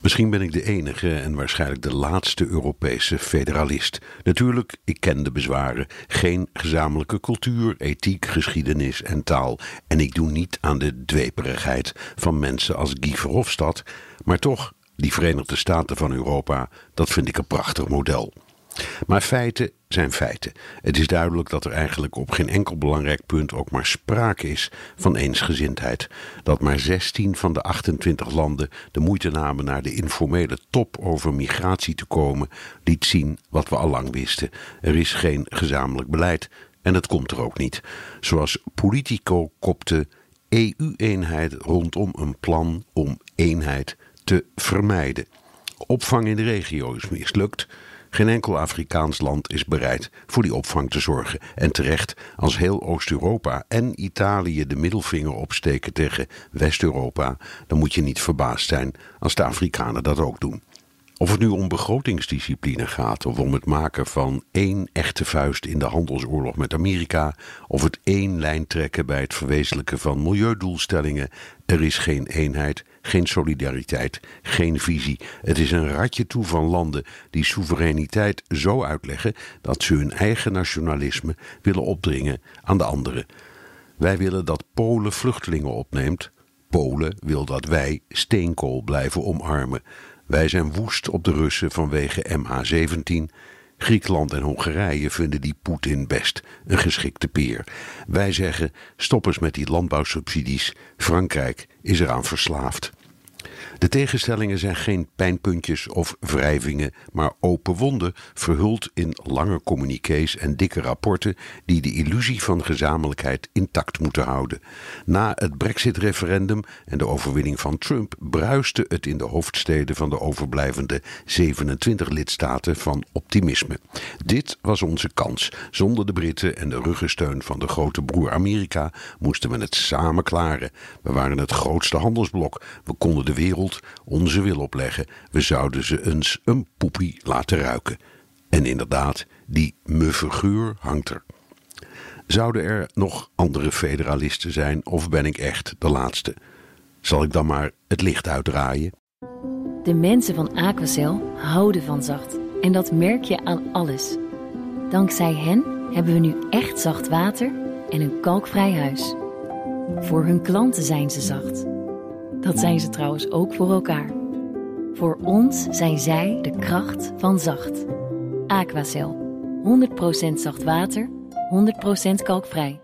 Misschien ben ik de enige en waarschijnlijk de laatste Europese federalist. Natuurlijk, ik ken de bezwaren. Geen gezamenlijke cultuur, ethiek, geschiedenis en taal. En ik doe niet aan de dweperigheid van mensen als Guy Verhofstadt. Maar toch, die Verenigde Staten van Europa, dat vind ik een prachtig model. Maar feiten zijn feiten. Het is duidelijk dat er eigenlijk op geen enkel belangrijk punt ook maar sprake is van eensgezindheid. Dat maar 16 van de 28 landen de moeite namen naar de informele top over migratie te komen, liet zien wat we al lang wisten. Er is geen gezamenlijk beleid en het komt er ook niet. Zoals Politico kopte EU-eenheid rondom een plan om eenheid te vermijden. Opvang in de regio is mislukt. Geen enkel Afrikaans land is bereid voor die opvang te zorgen. En terecht, als heel Oost-Europa en Italië de middelvinger opsteken tegen West-Europa, dan moet je niet verbaasd zijn als de Afrikanen dat ook doen. Of het nu om begrotingsdiscipline gaat, of om het maken van één echte vuist in de handelsoorlog met Amerika, of het één lijn trekken bij het verwezenlijken van milieudoelstellingen, er is geen eenheid, geen solidariteit, geen visie. Het is een ratje toe van landen die soevereiniteit zo uitleggen dat ze hun eigen nationalisme willen opdringen aan de anderen. Wij willen dat Polen vluchtelingen opneemt. Polen wil dat wij steenkool blijven omarmen. Wij zijn woest op de Russen vanwege MH17. Griekenland en Hongarije vinden die Poetin best een geschikte peer. Wij zeggen: stop eens met die landbouwsubsidies. Frankrijk is eraan verslaafd. De tegenstellingen zijn geen pijnpuntjes of wrijvingen, maar open wonden, verhuld in lange communiqués en dikke rapporten die de illusie van gezamenlijkheid intact moeten houden. Na het Brexit-referendum en de overwinning van Trump bruiste het in de hoofdsteden van de overblijvende 27 lidstaten van optimisme. Dit was onze kans. Zonder de Britten en de ruggensteun van de grote broer Amerika moesten we het samen klaren. We waren het grootste handelsblok. We konden de wereld onze wil opleggen. We zouden ze eens een poepie laten ruiken. En inderdaad, die muffe geur hangt er. Zouden er nog andere federalisten zijn of ben ik echt de laatste? Zal ik dan maar het licht uitdraaien? De mensen van Aquacel houden van zacht. En dat merk je aan alles. Dankzij hen hebben we nu echt zacht water en een kalkvrij huis. Voor hun klanten zijn ze zacht. Dat zijn ze trouwens ook voor elkaar. Voor ons zijn zij de kracht van zacht. Aquacel. 100% zacht water, 100% kalkvrij.